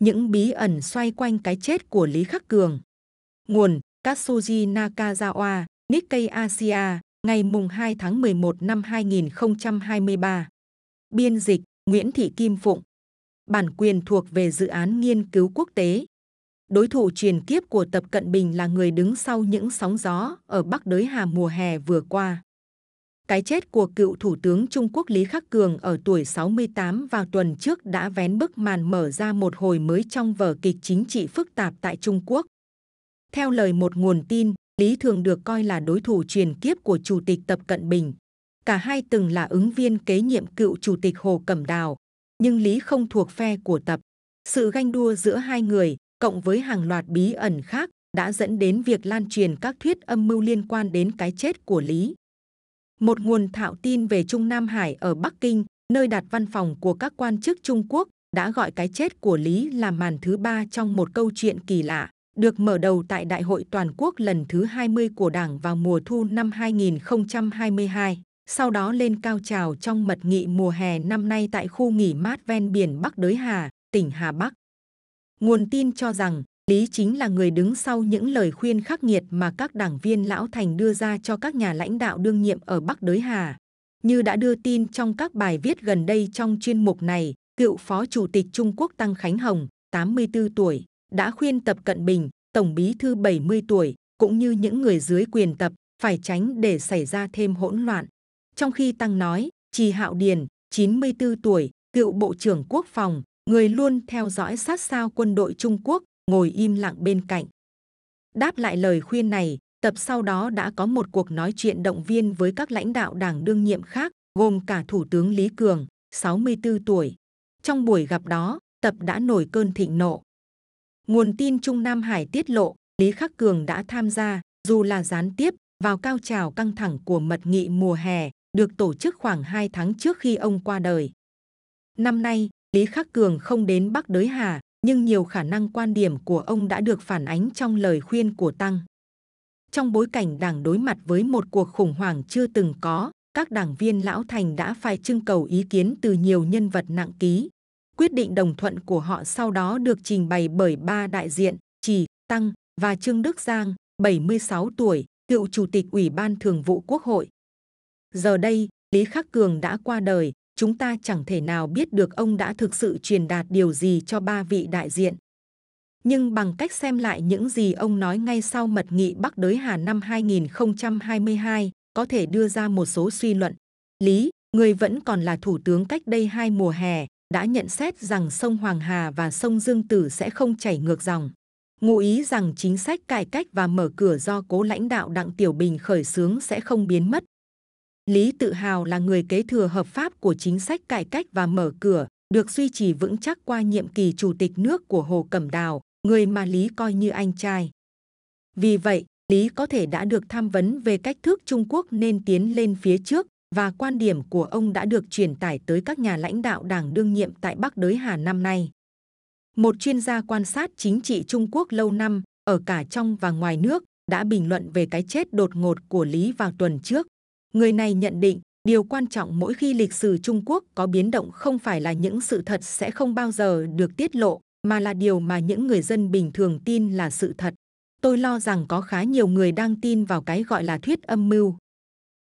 những bí ẩn xoay quanh cái chết của Lý Khắc Cường. Nguồn Katsuji Nakazawa, Nikkei Asia, ngày mùng 2 tháng 11 năm 2023. Biên dịch Nguyễn Thị Kim Phụng. Bản quyền thuộc về dự án nghiên cứu quốc tế. Đối thủ truyền kiếp của Tập Cận Bình là người đứng sau những sóng gió ở Bắc Đới Hà mùa hè vừa qua. Cái chết của cựu Thủ tướng Trung Quốc Lý Khắc Cường ở tuổi 68 vào tuần trước đã vén bức màn mở ra một hồi mới trong vở kịch chính trị phức tạp tại Trung Quốc. Theo lời một nguồn tin, Lý thường được coi là đối thủ truyền kiếp của Chủ tịch Tập Cận Bình. Cả hai từng là ứng viên kế nhiệm cựu Chủ tịch Hồ Cẩm Đào, nhưng Lý không thuộc phe của Tập. Sự ganh đua giữa hai người, cộng với hàng loạt bí ẩn khác, đã dẫn đến việc lan truyền các thuyết âm mưu liên quan đến cái chết của Lý. Một nguồn thạo tin về Trung Nam Hải ở Bắc Kinh, nơi đặt văn phòng của các quan chức Trung Quốc, đã gọi cái chết của Lý là màn thứ ba trong một câu chuyện kỳ lạ, được mở đầu tại Đại hội Toàn quốc lần thứ 20 của Đảng vào mùa thu năm 2022, sau đó lên cao trào trong mật nghị mùa hè năm nay tại khu nghỉ mát ven biển Bắc Đới Hà, tỉnh Hà Bắc. Nguồn tin cho rằng Lý chính là người đứng sau những lời khuyên khắc nghiệt mà các đảng viên lão thành đưa ra cho các nhà lãnh đạo đương nhiệm ở Bắc Đới Hà. Như đã đưa tin trong các bài viết gần đây trong chuyên mục này, cựu Phó Chủ tịch Trung Quốc Tăng Khánh Hồng, 84 tuổi, đã khuyên Tập Cận Bình, Tổng Bí thư 70 tuổi, cũng như những người dưới quyền Tập, phải tránh để xảy ra thêm hỗn loạn. Trong khi Tăng nói, Trì Hạo Điền, 94 tuổi, cựu Bộ trưởng Quốc phòng, người luôn theo dõi sát sao quân đội Trung Quốc, ngồi im lặng bên cạnh. Đáp lại lời khuyên này, Tập sau đó đã có một cuộc nói chuyện động viên với các lãnh đạo đảng đương nhiệm khác, gồm cả Thủ tướng Lý Cường, 64 tuổi. Trong buổi gặp đó, Tập đã nổi cơn thịnh nộ. Nguồn tin Trung Nam Hải tiết lộ, Lý Khắc Cường đã tham gia, dù là gián tiếp, vào cao trào căng thẳng của mật nghị mùa hè, được tổ chức khoảng 2 tháng trước khi ông qua đời. Năm nay, Lý Khắc Cường không đến Bắc Đới Hà, nhưng nhiều khả năng quan điểm của ông đã được phản ánh trong lời khuyên của Tăng. Trong bối cảnh đảng đối mặt với một cuộc khủng hoảng chưa từng có, các đảng viên lão thành đã phải trưng cầu ý kiến từ nhiều nhân vật nặng ký. Quyết định đồng thuận của họ sau đó được trình bày bởi ba đại diện, Trì, Tăng và Trương Đức Giang, 76 tuổi, cựu chủ tịch Ủy ban Thường vụ Quốc hội. Giờ đây, Lý Khắc Cường đã qua đời, chúng ta chẳng thể nào biết được ông đã thực sự truyền đạt điều gì cho ba vị đại diện. Nhưng bằng cách xem lại những gì ông nói ngay sau mật nghị Bắc Đới Hà năm 2022, có thể đưa ra một số suy luận. Lý, người vẫn còn là thủ tướng cách đây hai mùa hè, đã nhận xét rằng sông Hoàng Hà và sông Dương Tử sẽ không chảy ngược dòng. Ngụ ý rằng chính sách cải cách và mở cửa do cố lãnh đạo Đặng Tiểu Bình khởi xướng sẽ không biến mất, Lý tự hào là người kế thừa hợp pháp của chính sách cải cách và mở cửa, được duy trì vững chắc qua nhiệm kỳ chủ tịch nước của Hồ Cẩm Đào, người mà Lý coi như anh trai. Vì vậy, Lý có thể đã được tham vấn về cách thức Trung Quốc nên tiến lên phía trước và quan điểm của ông đã được truyền tải tới các nhà lãnh đạo đảng đương nhiệm tại Bắc Đới Hà năm nay. Một chuyên gia quan sát chính trị Trung Quốc lâu năm, ở cả trong và ngoài nước, đã bình luận về cái chết đột ngột của Lý vào tuần trước. Người này nhận định, điều quan trọng mỗi khi lịch sử Trung Quốc có biến động không phải là những sự thật sẽ không bao giờ được tiết lộ, mà là điều mà những người dân bình thường tin là sự thật. Tôi lo rằng có khá nhiều người đang tin vào cái gọi là thuyết âm mưu.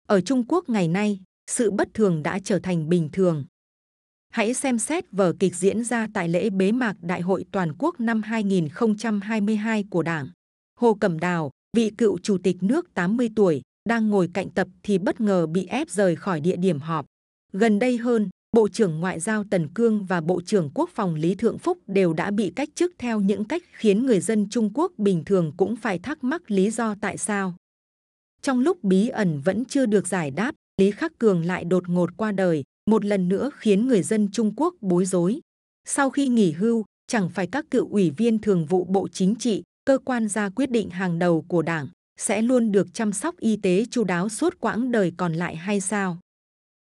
Ở Trung Quốc ngày nay, sự bất thường đã trở thành bình thường. Hãy xem xét vở kịch diễn ra tại lễ bế mạc Đại hội Toàn quốc năm 2022 của Đảng. Hồ Cẩm Đào, vị cựu chủ tịch nước 80 tuổi, đang ngồi cạnh tập thì bất ngờ bị ép rời khỏi địa điểm họp. Gần đây hơn, Bộ trưởng Ngoại giao Tần Cương và Bộ trưởng Quốc phòng Lý Thượng Phúc đều đã bị cách chức theo những cách khiến người dân Trung Quốc bình thường cũng phải thắc mắc lý do tại sao. Trong lúc bí ẩn vẫn chưa được giải đáp, Lý Khắc Cường lại đột ngột qua đời, một lần nữa khiến người dân Trung Quốc bối rối. Sau khi nghỉ hưu, chẳng phải các cựu ủy viên thường vụ Bộ Chính trị, cơ quan ra quyết định hàng đầu của Đảng, sẽ luôn được chăm sóc y tế chu đáo suốt quãng đời còn lại hay sao?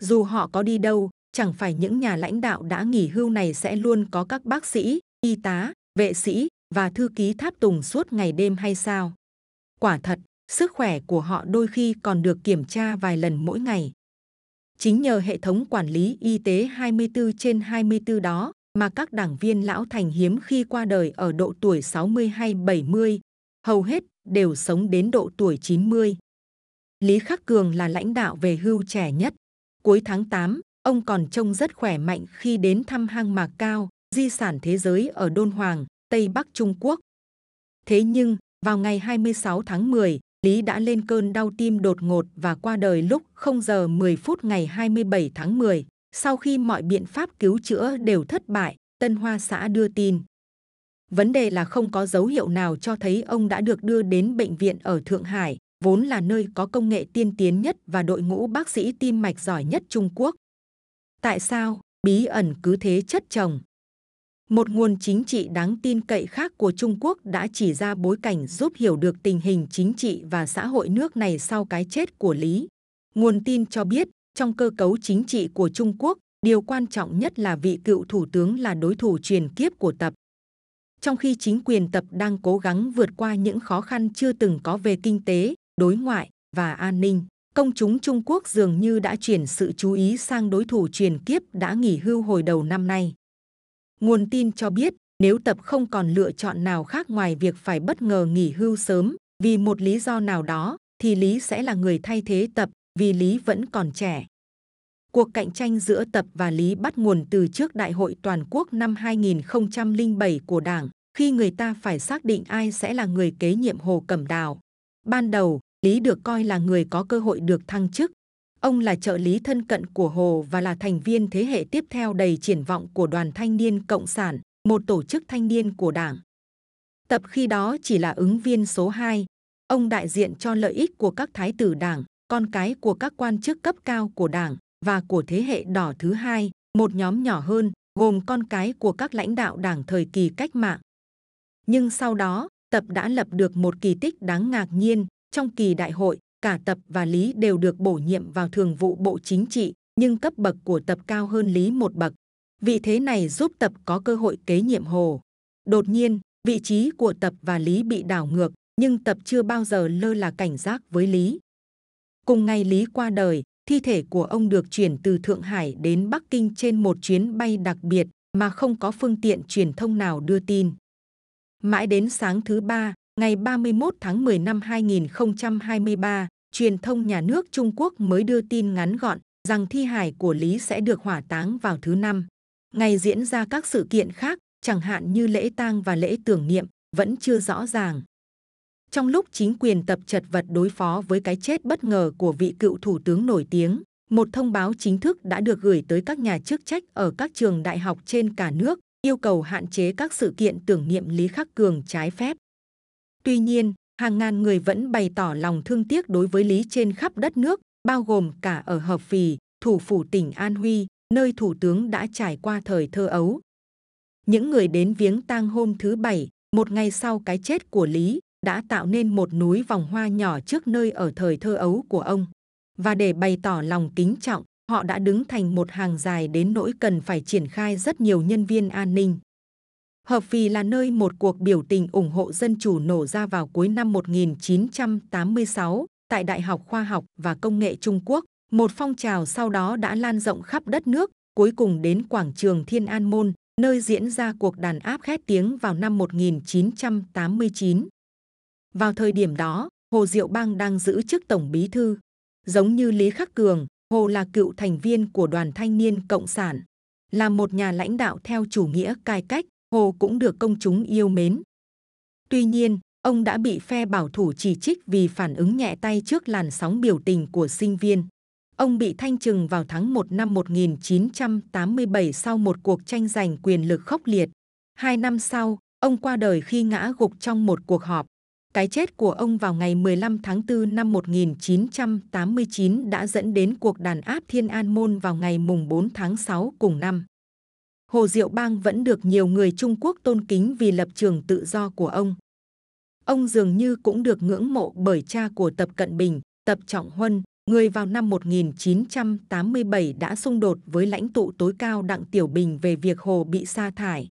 Dù họ có đi đâu, chẳng phải những nhà lãnh đạo đã nghỉ hưu này sẽ luôn có các bác sĩ, y tá, vệ sĩ và thư ký tháp tùng suốt ngày đêm hay sao? Quả thật, sức khỏe của họ đôi khi còn được kiểm tra vài lần mỗi ngày. Chính nhờ hệ thống quản lý y tế 24 trên 24 đó mà các đảng viên lão thành hiếm khi qua đời ở độ tuổi 60 hay 70, hầu hết đều sống đến độ tuổi 90. Lý Khắc Cường là lãnh đạo về hưu trẻ nhất. Cuối tháng 8, ông còn trông rất khỏe mạnh khi đến thăm hang Mạc Cao, di sản thế giới ở Đôn Hoàng, Tây Bắc Trung Quốc. Thế nhưng, vào ngày 26 tháng 10, Lý đã lên cơn đau tim đột ngột và qua đời lúc 0 giờ 10 phút ngày 27 tháng 10. Sau khi mọi biện pháp cứu chữa đều thất bại, Tân Hoa xã đưa tin. Vấn đề là không có dấu hiệu nào cho thấy ông đã được đưa đến bệnh viện ở Thượng Hải, vốn là nơi có công nghệ tiên tiến nhất và đội ngũ bác sĩ tim mạch giỏi nhất Trung Quốc. Tại sao bí ẩn cứ thế chất chồng? Một nguồn chính trị đáng tin cậy khác của Trung Quốc đã chỉ ra bối cảnh giúp hiểu được tình hình chính trị và xã hội nước này sau cái chết của Lý. Nguồn tin cho biết, trong cơ cấu chính trị của Trung Quốc, điều quan trọng nhất là vị cựu thủ tướng là đối thủ truyền kiếp của Tập. Trong khi chính quyền Tập đang cố gắng vượt qua những khó khăn chưa từng có về kinh tế, đối ngoại và an ninh, công chúng Trung Quốc dường như đã chuyển sự chú ý sang đối thủ truyền kiếp đã nghỉ hưu hồi đầu năm nay. Nguồn tin cho biết, nếu Tập không còn lựa chọn nào khác ngoài việc phải bất ngờ nghỉ hưu sớm vì một lý do nào đó, thì Lý sẽ là người thay thế Tập vì Lý vẫn còn trẻ. Cuộc cạnh tranh giữa Tập và Lý bắt nguồn từ trước Đại hội Toàn quốc năm 2007 của Đảng, khi người ta phải xác định ai sẽ là người kế nhiệm Hồ Cẩm Đào. Ban đầu, Lý được coi là người có cơ hội được thăng chức. Ông là trợ lý thân cận của Hồ và là thành viên thế hệ tiếp theo đầy triển vọng của Đoàn Thanh niên Cộng sản, một tổ chức thanh niên của Đảng. Tập khi đó chỉ là ứng viên số 2. Ông đại diện cho lợi ích của các thái tử Đảng, con cái của các quan chức cấp cao của Đảng và của thế hệ đỏ thứ hai, một nhóm nhỏ hơn, gồm con cái của các lãnh đạo Đảng thời kỳ cách mạng. Nhưng sau đó, Tập đã lập được một kỳ tích đáng ngạc nhiên. Trong kỳ đại hội, cả Tập và Lý đều được bổ nhiệm vào thường vụ Bộ Chính trị, nhưng cấp bậc của Tập cao hơn Lý một bậc. Vị thế này giúp Tập có cơ hội kế nhiệm Hồ. Đột nhiên, vị trí của Tập và Lý bị đảo ngược, nhưng Tập chưa bao giờ lơ là cảnh giác với Lý. Cùng ngày Lý qua đời, thi thể của ông được chuyển từ Thượng Hải đến Bắc Kinh trên một chuyến bay đặc biệt mà không có phương tiện truyền thông nào đưa tin. Mãi đến sáng thứ ba, ngày 31 tháng 10 năm 2023, truyền thông nhà nước Trung Quốc mới đưa tin ngắn gọn rằng thi hài của Lý sẽ được hỏa táng vào thứ năm. Ngày diễn ra các sự kiện khác, chẳng hạn như lễ tang và lễ tưởng niệm, vẫn chưa rõ ràng. Trong lúc chính quyền tập chật vật đối phó với cái chết bất ngờ của vị cựu thủ tướng nổi tiếng, một thông báo chính thức đã được gửi tới các nhà chức trách ở các trường đại học trên cả nước, yêu cầu hạn chế các sự kiện tưởng niệm Lý Khắc Cường trái phép. Tuy nhiên, hàng ngàn người vẫn bày tỏ lòng thương tiếc đối với Lý trên khắp đất nước, bao gồm cả ở Hợp Phì, thủ phủ tỉnh An Huy, nơi thủ tướng đã trải qua thời thơ ấu. Những người đến viếng tang hôm thứ Bảy, một ngày sau cái chết của Lý, đã tạo nên một núi vòng hoa nhỏ trước nơi ở thời thơ ấu của ông. Và để bày tỏ lòng kính trọng, họ đã đứng thành một hàng dài đến nỗi cần phải triển khai rất nhiều nhân viên an ninh. Hợp Phì là nơi một cuộc biểu tình ủng hộ dân chủ nổ ra vào cuối năm 1986 tại Đại học Khoa học và Công nghệ Trung Quốc. Một phong trào sau đó đã lan rộng khắp đất nước, cuối cùng đến quảng trường Thiên An Môn, nơi diễn ra cuộc đàn áp khét tiếng vào năm 1989. Vào thời điểm đó, Hồ Diệu Bang đang giữ chức tổng bí thư. Giống như Lý Khắc Cường, Hồ là cựu thành viên của đoàn thanh niên Cộng sản. Là một nhà lãnh đạo theo chủ nghĩa cai cách, Hồ cũng được công chúng yêu mến. Tuy nhiên, ông đã bị phe bảo thủ chỉ trích vì phản ứng nhẹ tay trước làn sóng biểu tình của sinh viên. Ông bị thanh trừng vào tháng 1 năm 1987 sau một cuộc tranh giành quyền lực khốc liệt. Hai năm sau, ông qua đời khi ngã gục trong một cuộc họp. Cái chết của ông vào ngày 15 tháng 4 năm 1989 đã dẫn đến cuộc đàn áp Thiên An Môn vào ngày mùng 4 tháng 6 cùng năm. Hồ Diệu Bang vẫn được nhiều người Trung Quốc tôn kính vì lập trường tự do của ông. Ông dường như cũng được ngưỡng mộ bởi cha của Tập Cận Bình, Tập Trọng Huân, người vào năm 1987 đã xung đột với lãnh tụ tối cao Đặng Tiểu Bình về việc Hồ bị sa thải.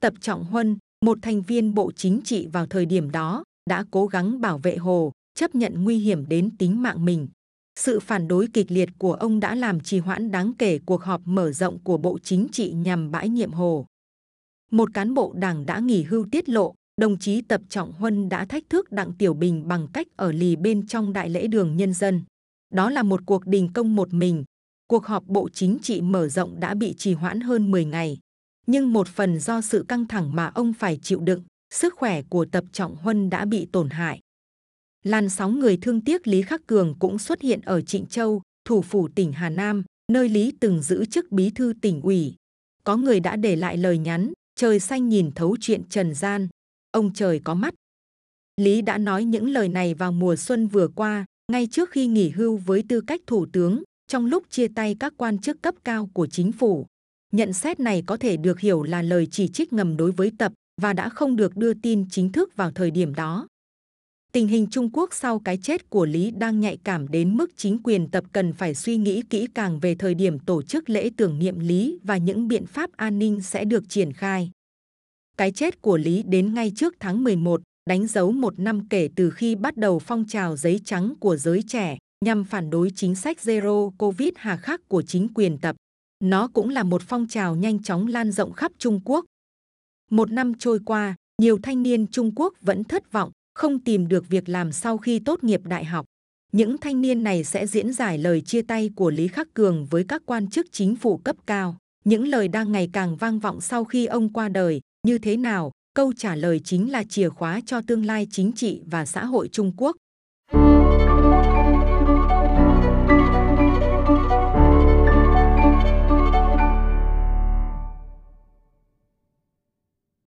Tập Trọng Huân, một thành viên Bộ Chính trị vào thời điểm đó, đã cố gắng bảo vệ Hồ, chấp nhận nguy hiểm đến tính mạng mình. Sự phản đối kịch liệt của ông đã làm trì hoãn đáng kể cuộc họp mở rộng của Bộ Chính trị nhằm bãi nhiệm Hồ. Một cán bộ đảng đã nghỉ hưu tiết lộ, đồng chí Tập Trọng Huân đã thách thức Đặng Tiểu Bình bằng cách ở lì bên trong đại lễ đường nhân dân. Đó là một cuộc đình công một mình. Cuộc họp Bộ Chính trị mở rộng đã bị trì hoãn hơn 10 ngày. Nhưng một phần do sự căng thẳng mà ông phải chịu đựng, sức khỏe của Tập Trọng Huân đã bị tổn hại. Làn sóng người thương tiếc Lý Khắc Cường cũng xuất hiện ở Trịnh Châu, thủ phủ tỉnh Hà Nam, nơi Lý từng giữ chức bí thư tỉnh ủy. Có người đã để lại lời nhắn, trời xanh nhìn thấu chuyện trần gian, ông trời có mắt. Lý đã nói những lời này vào mùa xuân vừa qua, ngay trước khi nghỉ hưu với tư cách thủ tướng, trong lúc chia tay các quan chức cấp cao của chính phủ. Nhận xét này có thể được hiểu là lời chỉ trích ngầm đối với Tập và đã không được đưa tin chính thức vào thời điểm đó. Tình hình Trung Quốc sau cái chết của Lý đang nhạy cảm đến mức chính quyền tập cần phải suy nghĩ kỹ càng về thời điểm tổ chức lễ tưởng niệm Lý và những biện pháp an ninh sẽ được triển khai. Cái chết của Lý đến ngay trước tháng 11, đánh dấu một năm kể từ khi bắt đầu phong trào giấy trắng của giới trẻ nhằm phản đối chính sách Zero Covid hà khắc của chính quyền tập. Nó cũng là một phong trào nhanh chóng lan rộng khắp Trung Quốc. Một năm trôi qua, nhiều thanh niên Trung Quốc vẫn thất vọng không tìm được việc làm sau khi tốt nghiệp đại học. Những thanh niên này sẽ diễn giải lời chia tay của Lý Khắc Cường với các quan chức chính phủ cấp cao. Những lời đang ngày càng vang vọng sau khi ông qua đời, như thế nào? Câu trả lời chính là chìa khóa cho tương lai chính trị và xã hội Trung Quốc.